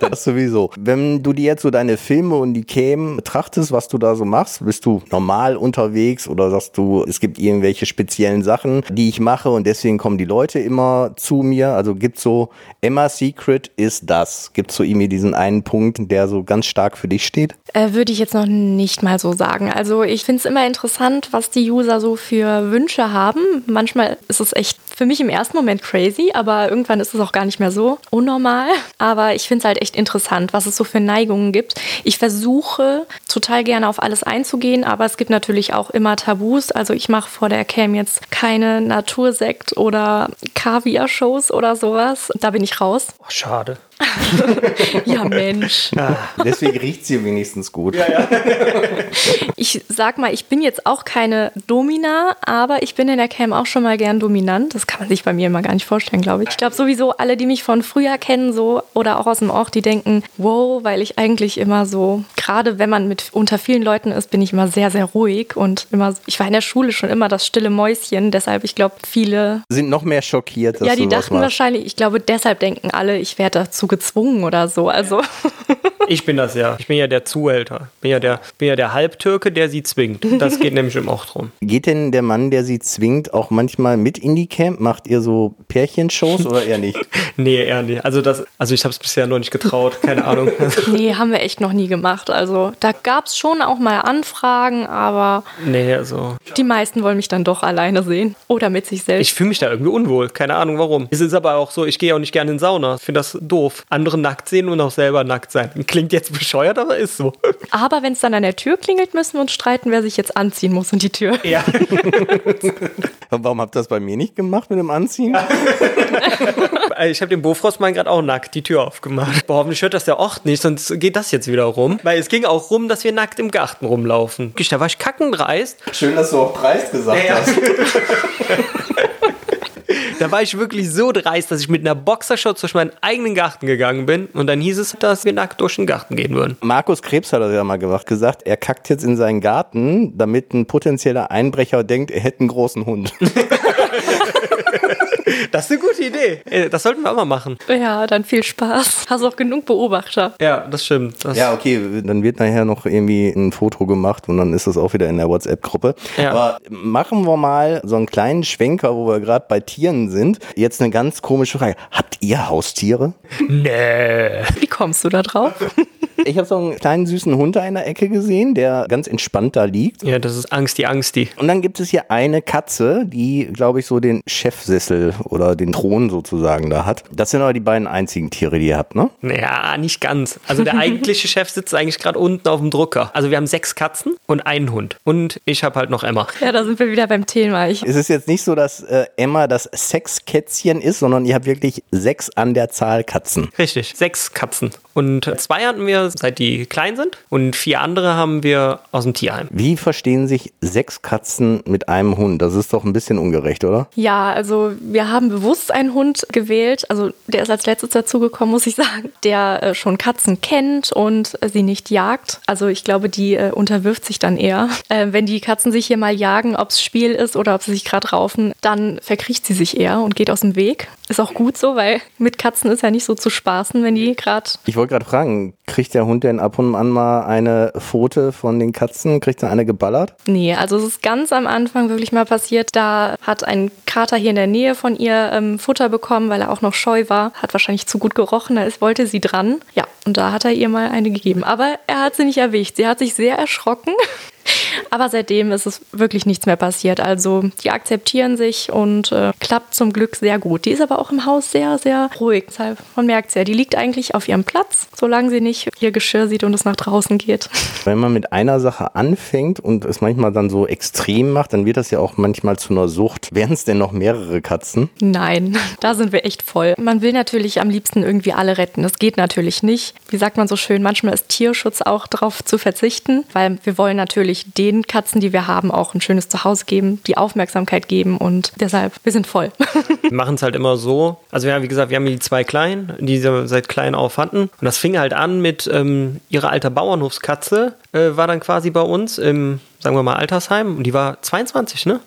Das sowieso. Wenn du dir jetzt so deine Filme und die Cam betrachtest, was du da so machst, bist du normal unterwegs oder sagst du, es gibt irgendwelche speziellen Sachen, die ich mache und deswegen kommen die Leute immer zu mir? Also gibt so, Emma Secret ist das. Gibt so irgendwie diesen einen Punkt, der so ganz stark für dich steht? Äh, würde ich jetzt noch nicht mal so sagen. Also ich finde es immer interessant, was die User so für Wünsche haben. Manchmal ist es echt für mich im ersten Moment crazy, aber irgendwann ist es auch gar nicht mehr so unnormal. Aber ich finde es halt echt interessant, was es so für Neigungen gibt. Ich versuche total gerne auf alles einzugehen, aber es gibt natürlich auch immer Tabus. Also ich mache vor der Cam jetzt keine Natursekt oder Kaviar-Shows oder sowas. Da bin ich raus. Oh, schade. *laughs* Ja, Mensch. Deswegen riecht sie wenigstens gut. *laughs* Ich sag mal, ich bin jetzt auch keine Domina, aber ich bin in der Cam auch schon mal gern dominant. Das kann man sich bei mir immer gar nicht vorstellen, glaube ich. Ich glaube sowieso, alle, die mich von früher kennen, so oder auch aus dem Ort, die denken, wow, weil ich eigentlich immer so, gerade wenn man mit unter vielen Leuten ist, bin ich immer sehr, sehr ruhig und immer, ich war in der Schule schon immer das stille Mäuschen. Deshalb, ich glaube, viele, Sind noch mehr schockiert, dass ja, die dachten wahrscheinlich, ich glaube, deshalb denken alle, ich werde dazu gezwungen oder so. Also. *laughs* Ich bin das ja. Ich bin ja der Zuhälter. Bin ja der, bin ja der Halbtürke, der sie zwingt. Das geht nämlich im auch drum. Geht denn der Mann, der sie zwingt, auch manchmal mit in die Camp? Macht ihr so Pärchenshows oder eher nicht? *laughs* Nee, eher nicht. Also das, also ich habe es bisher noch nicht getraut. Keine Ahnung. *laughs* Nee, haben wir echt noch nie gemacht. Also da gab es schon auch mal Anfragen, aber nee, also die meisten wollen mich dann doch alleine sehen. Oder mit sich selbst. ich fühle mich da irgendwie unwohl. Keine Ahnung warum. Es ist aber auch so, ich gehe auch nicht gerne in Sauna. Ich finde das doof. Andere nackt sehen und auch selber nackt sein. Klingt jetzt bescheuert, aber ist so. aber wenn es dann an der Tür klingelt, müssen wir uns streiten, wer sich jetzt anziehen muss in die Tür. Ja. *laughs* Und warum habt ihr das bei mir nicht gemacht mit dem Anziehen? Ich habe dem Bofrostmann gerade auch nackt die Tür aufgemacht. Boah, hoffentlich hört das der Ort nicht, sonst geht das jetzt wieder rum. Weil es ging auch rum, dass wir nackt im Garten rumlaufen. Da war ich kackendreist. Schön, dass du auch dreist gesagt Ja. hast. *laughs* Da war ich wirklich so dreist, dass ich mit einer Boxershot durch meinen eigenen Garten gegangen bin. Und dann hieß es, dass wir nackt durch den Garten gehen würden. Markus Krebs hat das ja mal gemacht, gesagt, er kackt jetzt in seinen Garten, damit ein potenzieller Einbrecher denkt, er hätte einen großen Hund. *laughs* *laughs* Das ist eine gute Idee. Das sollten wir auch mal machen. Ja, dann viel Spaß. Hast auch genug Beobachter. Ja, das stimmt. Das Ja, okay, dann wird nachher noch irgendwie ein Foto gemacht und dann ist das auch wieder in der WhatsApp-Gruppe. Ja. Aber machen wir mal so einen kleinen Schwenker, wo wir gerade bei Tieren sind. Jetzt eine ganz komische Frage. Habt ihr Haustiere? Nee. Wie kommst du da drauf? *laughs* Ich habe so einen kleinen süßen Hund da in der Ecke gesehen, der ganz entspannt da liegt. Ja, das ist Angst, die Angst, die. Und dann gibt es hier eine Katze, die, glaube ich, so den Chefsessel oder den Thron sozusagen da hat. Das sind aber die beiden einzigen Tiere, die ihr habt, ne? Naja, nicht ganz. Also der eigentliche *laughs* Chef sitzt eigentlich gerade unten auf dem Drucker. Also wir haben sechs Katzen und einen Hund. Und ich habe halt noch Emma. Ja, da sind wir wieder beim Thema. Ich, Es ist jetzt nicht so, dass äh, Emma das Sexkätzchen ist, sondern ihr habt wirklich sechs an der Zahl Katzen. Richtig, sechs Katzen. Und zwei hatten wir, seit die klein sind. Und vier andere haben wir aus dem Tierheim. Wie verstehen sich sechs Katzen mit einem Hund? Das ist doch ein bisschen ungerecht, oder? ja, also wir haben bewusst einen Hund gewählt. Also der ist als letztes dazugekommen, muss ich sagen, der äh, schon Katzen kennt und äh, sie nicht jagt. Also ich glaube, die äh, unterwirft sich dann eher. Äh, wenn die Katzen sich hier mal jagen, ob es Spiel ist oder ob sie sich gerade raufen, dann verkriecht sie sich eher und geht aus dem Weg. Ist auch gut so, weil mit Katzen ist ja nicht so zu spaßen, wenn die gerade Ich wollte gerade fragen, kriegt der Hund denn ab und an mal eine Pfote von den Katzen? Kriegt er eine geballert? Nee, also es ist ganz am Anfang wirklich mal passiert. Da hat ein Kater hier in der Nähe von ihr ähm, Futter bekommen, weil er auch noch scheu war. Hat wahrscheinlich zu gut gerochen, da ist, wollte sie dran. Ja, und da hat er ihr mal eine gegeben. Aber er hat sie nicht erwischt. Sie hat sich sehr erschrocken. Aber seitdem ist es wirklich nichts mehr passiert. Also die akzeptieren sich und äh, klappt zum Glück sehr gut. Die ist aber auch im Haus sehr, sehr ruhig. Deshalb, man merkt es ja, die liegt eigentlich auf ihrem Platz, solange sie nicht ihr Geschirr sieht und es nach draußen geht. *laughs* Wenn man mit einer Sache anfängt und es manchmal dann so extrem macht, dann wird das ja auch manchmal zu einer Sucht. Wären es denn noch mehrere Katzen? Nein, *laughs* da sind wir echt voll. Man will natürlich am liebsten irgendwie alle retten. Das geht natürlich nicht. Wie sagt man so schön, manchmal ist Tierschutz auch darauf zu verzichten, weil wir wollen natürlich den Katzen, die wir haben, auch ein schönes Zuhause geben, die Aufmerksamkeit geben und deshalb, wir sind voll. *laughs* Wir machen es halt immer so. Also ja, wie gesagt, wir haben die zwei Kleinen, die sie seit klein auf hatten. Und das fing halt an mit ähm, ihrer alter Bauernhofskatze, äh, war dann quasi bei uns im, sagen wir mal, Altersheim. Und die war 22, ne?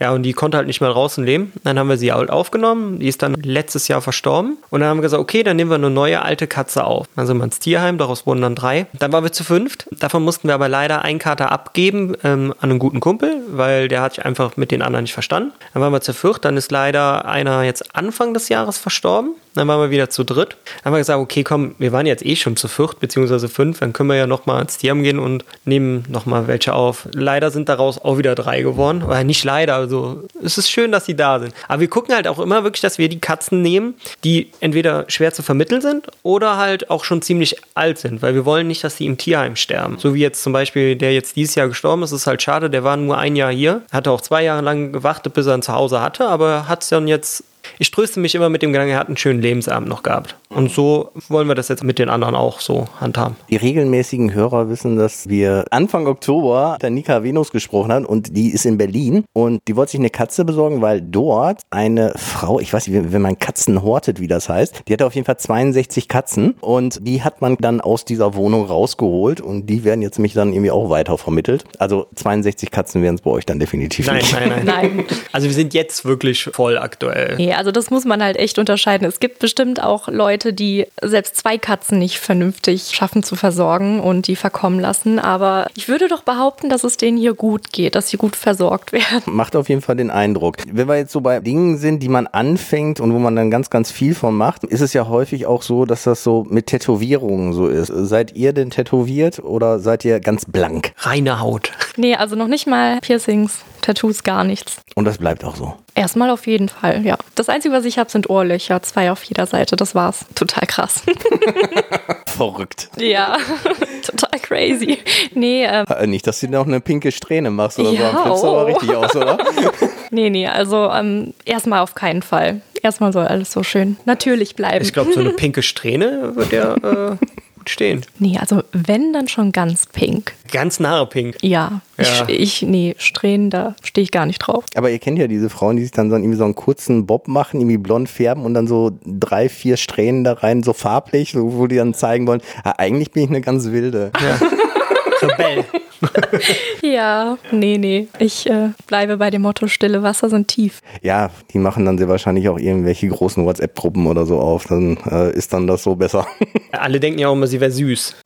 Ja, und die konnte halt nicht mehr draußen leben. Dann haben wir sie halt aufgenommen. Die ist dann letztes Jahr verstorben. Und dann haben wir gesagt, okay, dann nehmen wir eine neue alte Katze auf. Dann sind wir ins Tierheim, daraus wurden dann drei. Dann waren wir zu fünft. Davon mussten wir aber leider einen Kater abgeben ähm, an einen guten Kumpel, weil der hat sich einfach mit den anderen nicht verstanden. Dann waren wir zu viert. Dann ist leider einer jetzt Anfang des Jahres verstorben. Dann waren wir wieder zu dritt. Dann haben wir gesagt, okay, komm, wir waren jetzt eh schon zu viert, beziehungsweise fünf. Dann können wir ja nochmal ins Tierheim gehen und nehmen nochmal welche auf. Leider sind daraus auch wieder drei geworden. Oder nicht leider, also es ist schön, dass sie da sind. Aber wir gucken halt auch immer wirklich, dass wir die Katzen nehmen, die entweder schwer zu vermitteln sind oder halt auch schon ziemlich alt sind, weil wir wollen nicht, dass sie im Tierheim sterben. So wie jetzt zum Beispiel der jetzt dieses Jahr gestorben ist, ist halt schade, der war nur ein Jahr hier, hatte auch zwei Jahre lang gewartet, bis er ein Zuhause hatte, aber hat es dann jetzt ich tröste mich immer mit dem Gedanken, er hat einen schönen Lebensabend noch gehabt. Und so wollen wir das jetzt mit den anderen auch so handhaben. Die regelmäßigen Hörer wissen, dass wir Anfang Oktober mit der Nika Venus gesprochen haben und die ist in Berlin und die wollte sich eine Katze besorgen, weil dort eine Frau, ich weiß nicht, wenn man Katzen hortet, wie das heißt, die hatte auf jeden Fall 62 Katzen und die hat man dann aus dieser Wohnung rausgeholt und die werden jetzt nämlich dann irgendwie auch weiter vermittelt. Also 62 Katzen wären es bei euch dann definitiv Nein, nicht. nein, nein. Nein. Also wir sind jetzt wirklich voll aktuell. Nee, also das muss man halt echt unterscheiden. Es gibt bestimmt auch Leute, die selbst zwei Katzen nicht vernünftig schaffen zu versorgen und die verkommen lassen. Aber ich würde doch behaupten, dass es denen hier gut geht, dass sie gut versorgt werden. Macht auf jeden Fall den Eindruck. Wenn wir jetzt so bei Dingen sind, die man anfängt und wo man dann ganz, ganz viel von macht, ist es ja häufig auch so, dass das so mit Tätowierungen so ist. Seid ihr denn tätowiert oder seid ihr ganz blank? Reine Haut. Nee, also noch nicht mal Piercings, Tattoos, gar nichts. Und das bleibt auch so. Erstmal auf jeden Fall, ja. Das Einzige, was ich habe, sind Ohrlöcher. Zwei auf jeder Seite. Das war's. Total krass. *laughs* Verrückt. ja, *laughs* total crazy. Nee, ähm, Äh, Nicht, dass du noch eine pinke Strähne machst oder so, Ja, dann flippst du aber oh. richtig aus, oder? *laughs* nee, nee, also ähm, erstmal auf keinen Fall. Erstmal soll alles so schön natürlich bleiben. Ich glaube, so eine pinke Strähne wird ja äh, gut stehen. Nee, also wenn, dann schon ganz pink. Ganz nahe pink. Ja, Ja. Ich, ich, nee, Strähnen, da stehe ich gar nicht drauf. Aber ihr kennt ja diese Frauen, die sich dann so irgendwie so einen kurzen Bob machen, irgendwie blond färben und dann so drei, vier Strähnen da rein, so farblich, so, wo die dann zeigen wollen, ah, eigentlich bin ich eine ganz wilde. Rebell. *laughs* Ja, nee, nee. Ich äh, bleibe bei dem Motto, stille Wasser sind tief. Ja, die machen dann sehr wahrscheinlich auch irgendwelche großen WhatsApp-Gruppen oder so auf. Dann äh, ist dann das so besser. Alle denken ja auch immer, sie wäre süß.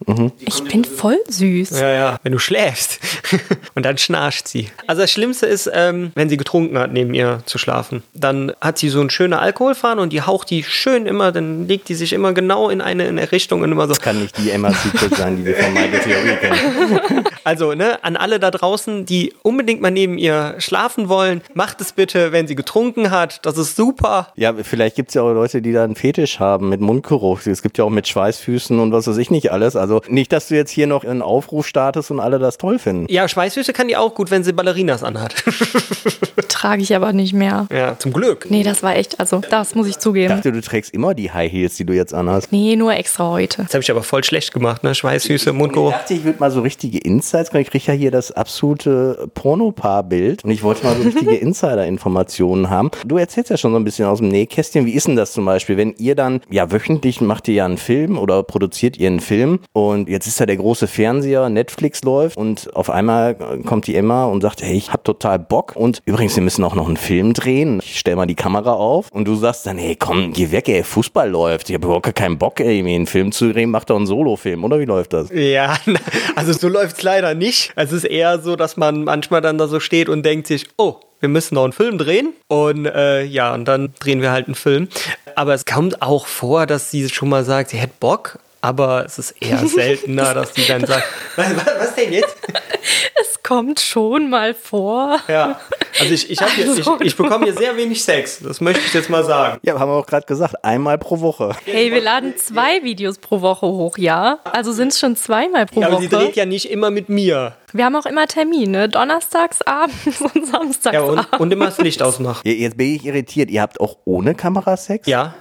Ich bin voll süß. Ja, ja. Wenn du schläfst. *laughs* Und dann schnarcht sie. Also das Schlimmste ist, ähm, wenn sie getrunken hat, neben ihr zu schlafen. Dann hat sie so einen schönen Alkoholfahne und die haucht die schön immer, dann legt die sich immer genau in eine, in eine Richtung und immer so. Das kann nicht die Emma Secret sein, die wir von Michael Theorie kennen. *laughs* *laughs* Also, ne, an alle da draußen, die unbedingt mal neben ihr schlafen wollen, macht es bitte, wenn sie getrunken hat. Das ist super. Ja, vielleicht gibt es ja auch Leute, die da einen Fetisch haben mit Mundgeruch. Es gibt ja auch mit Schweißfüßen und was weiß ich nicht alles. Also nicht, dass du jetzt hier noch einen Aufruf startest und alle das toll finden. Ja, Schweißfüße kann die auch gut, wenn sie Ballerinas anhat. *laughs* Trage ich aber nicht mehr. ja, zum Glück. Nee, das war echt, also das muss ich Ich zugeben. dachte, du trägst immer die High Heels, die du jetzt anhast. Nee, nur extra heute. Das habe ich aber voll schlecht gemacht, ne? Schweißfüße, Ich Mundgeruch. dachte, ich würde mal so richtige Insights. Ich kriege ja hier das absolute Pornopaar-Bild und ich wollte mal so richtige *laughs* Insider-Informationen haben. Du erzählst ja schon so ein bisschen aus dem Nähkästchen. Wie ist denn das zum Beispiel, wenn ihr dann, ja, wöchentlich macht ihr ja einen Film oder produziert ihr einen Film und jetzt ist ja der große Fernseher, Netflix läuft und auf einmal kommt die Emma und sagt, hey, ich hab total Bock und übrigens, wir müssen auch noch einen Film drehen. Ich stell mal die Kamera auf und du sagst dann, hey, komm, geh weg, ey, Fußball läuft. Ich habe überhaupt gar keinen Bock, ey, einen Film zu drehen, mach doch einen Solofilm, oder wie läuft das? Ja, *laughs* also so läuft's leider nicht. Es ist eher so, dass man manchmal dann da so steht und denkt sich, oh, wir müssen noch einen Film drehen. Und äh, ja, und dann drehen wir halt einen Film. Aber es kommt auch vor, dass sie schon mal sagt, sie hätte Bock. Aber es ist eher *laughs* seltener, dass sie dann sagt, was, was, was denn jetzt? *laughs* Es kommt schon mal vor. Ja, also ich, ich, hier, ich, Also. ich bekomme hier sehr wenig Sex. Das möchte ich jetzt mal sagen. Ja, haben wir auch gerade gesagt, einmal pro Woche. Hey, wir laden zwei Videos pro Woche hoch, ja? Also sind es schon zweimal pro Ja, aber sie Woche. dreht ja nicht immer mit mir. Wir haben auch immer Termine, donnerstags abends *laughs* und samstags Ja, und, und immer das Licht ausmachen. Ja, Jetzt bin ich irritiert. Ihr habt auch ohne Kamera Sex? Ja,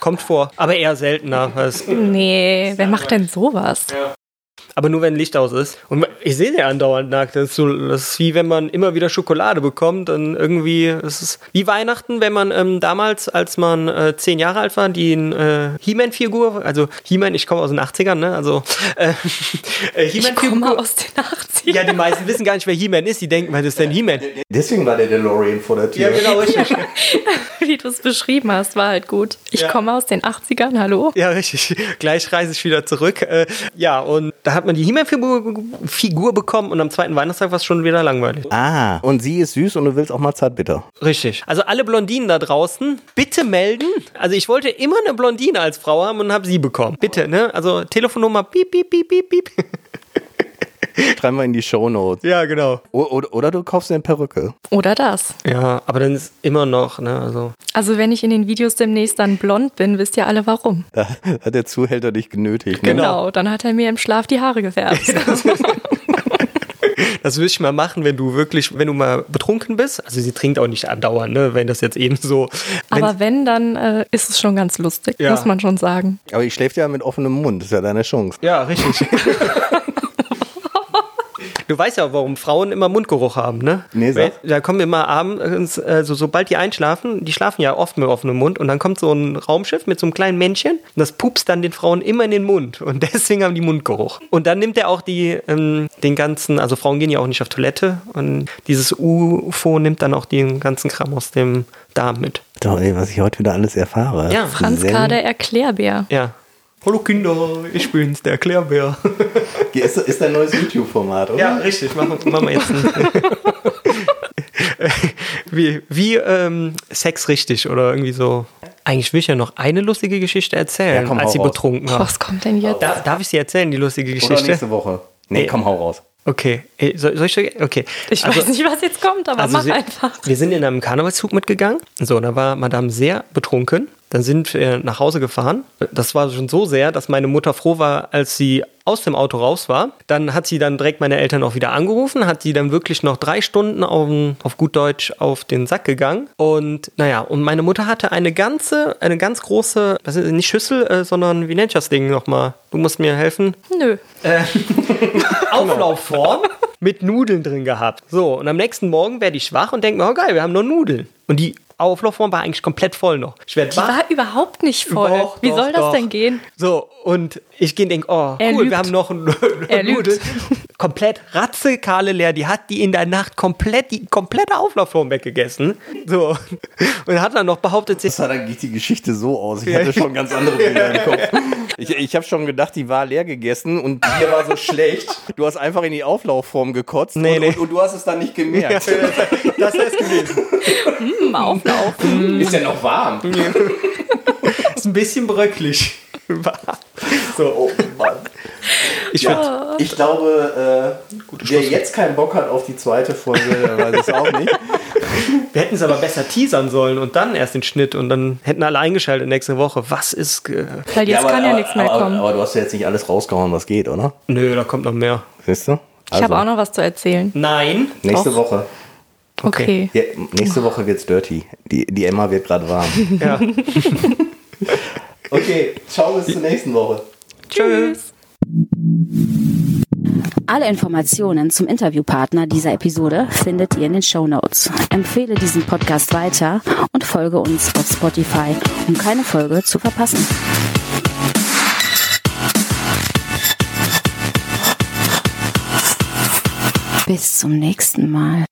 kommt vor. Aber eher seltener. *laughs* Nee, wer macht denn sowas? Aber nur wenn Licht aus ist. Und ich sehe sie andauernd nackt. Das ist, so, das ist wie wenn man immer wieder Schokolade bekommt. Und irgendwie, das ist wie Weihnachten, wenn man ähm, damals, als man äh, zehn Jahre alt war, die äh, He-Man-Figur, also He-Man, ich komme aus den 80ern, ne? Also äh, *laughs* äh, Ich komme aus den 80ern. Ja, die meisten wissen gar nicht, wer He-Man ist. Die denken, was ist denn He-Man? Deswegen war der DeLorean vor der Tür. Ja, genau, *laughs* richtig. *laughs* Wie du es beschrieben hast, war halt gut. Ich Ja. komme aus den 80ern, hallo? Ja, richtig. Gleich reise ich wieder zurück. Äh, ja, und da hat man die He-Man-Figur Figur bekommen und am zweiten Weihnachtstag war es schon wieder langweilig. Ah, und sie ist süß und du willst auch mal zartbitter. Richtig. Also alle Blondinen da draußen, bitte melden. Also ich wollte immer eine Blondine als Frau haben und habe sie bekommen. Bitte, ne? Also Telefonnummer piep, piep, piep, piep, piep. *laughs* *laughs* Schreiben wir in die Shownotes. Ja, genau. O- Oder, oder du kaufst dir eine Perücke. Oder das. Ja, aber dann ist immer noch, ne? Also Also wenn ich in den Videos demnächst dann blond bin, wisst ihr alle warum. *laughs* Da hat der Zuhälter dich genötigt. Ne? Genau. dann hat er mir im Schlaf die Haare gefärbt. *laughs* das würde ich mal machen, wenn du wirklich, wenn du mal betrunken bist. Also sie trinkt auch nicht andauernd, ne? Wenn das jetzt eben so. Aber wenn, dann äh, ist es schon ganz lustig, Ja. muss man schon sagen. Aber ich schläft ja mit offenem Mund. Das ist ja deine Chance. ja, richtig. Du weißt ja, warum Frauen immer Mundgeruch haben, ne? Nee, sag. Da kommen immer abends, also sobald die einschlafen, die schlafen ja oft mit offenem Mund und dann kommt so ein Raumschiff mit so einem kleinen Männchen und das pupst dann den Frauen immer in den Mund und *laughs* deswegen haben die Mundgeruch. Und dann nimmt er auch die, ähm, den ganzen, also Frauen gehen ja auch nicht auf Toilette und dieses UFO nimmt dann auch den ganzen Kram aus dem Darm mit. Doch, ey, was ich heute wieder alles erfahre. Ja. Franz Zen- K., der Erklärbär. Ja. Hallo Kinder, ich bin's, der Erklärbär. *laughs* Ist, ist dein neues YouTube-Format, oder? Ja, richtig. Machen, machen wir jetzt ein *laughs* Wie, wie ähm, Sex richtig oder irgendwie so. Eigentlich will ich ja noch eine lustige Geschichte erzählen, Ja, komm, als sie raus. betrunken Oh, war. was kommt denn jetzt? Da, darf ich sie erzählen, die lustige Oder Geschichte? nächste Woche. Nee, Nee. komm, hau raus. Okay. Äh, Soll, soll ich? Okay. Ich Also- weiß nicht, was jetzt kommt, aber also mach sie, einfach. Wir sind in einem Karnevalszug mitgegangen. So, da war Madame sehr betrunken. Dann sind wir nach Hause gefahren. Das war schon so sehr, dass meine Mutter froh war, als sie aus dem Auto raus war. Dann hat sie dann direkt meine Eltern auch wieder angerufen, hat sie dann wirklich noch drei Stunden auf, auf gut Deutsch auf den Sack gegangen. Und naja, und meine Mutter hatte eine ganze, eine ganz große, was ist, nicht Schüssel, äh, sondern wie nennt das Ding nochmal? Du musst mir helfen. Nö. *laughs* Auflaufform mit Nudeln drin gehabt. So, und am nächsten Morgen werde ich schwach und denke mir, oh geil, wir haben noch Nudeln. Und die Auflaufform war eigentlich komplett voll noch. Ich werde Die war überhaupt nicht voll. Doch, Wie doch, soll das doch. denn gehen? So, und ich gehe und denke, oh, Er cool, lügt. wir haben noch Er Nudeln. lügt. *laughs* komplett ratzekale leer. Die hat die in der Nacht komplett, die komplette Auflaufform weggegessen. So. *laughs* Und hat dann noch behauptet, sie Das sah dann geht die Geschichte so aus. Ich hatte schon ganz andere Bilder im Kopf. *laughs* Ich, ich habe schon gedacht, die war leer gegessen und die war so schlecht. Du hast einfach in die Auflaufform gekotzt Nee, und, nee. Und, und du hast es dann nicht gemerkt. das ist gewesen. Hm, Auflauf. Ist ja noch warm. *laughs* Ist ein bisschen bröcklig. *laughs* so, Oh Mann. ich Ja, ich glaube, äh, wer jetzt keinen Bock hat auf die zweite Folge, der weiß es auch nicht. wir hätten es aber besser teasern sollen und dann erst den Schnitt und dann hätten alle eingeschaltet nächste Woche. Was ist. Ge Weil jetzt kann ja nichts mehr aber, kommen. Aber du hast ja jetzt nicht alles rausgehauen, was geht, oder? Nö, da kommt noch mehr. Siehst du? Ich habe auch noch was zu erzählen. Nein. Nächste Doch. Woche. Okay. Ja, nächste Woche wird's dirty. Die, die Emma wird gerade warm. *laughs* Ja. Okay, ciao bis zur nächsten Woche. Tschüss. Alle Informationen zum Interviewpartner dieser Episode findet ihr in den Show Notes. Empfehle diesen Podcast weiter und folge uns auf Spotify, um keine Folge zu verpassen. Bis zum nächsten Mal.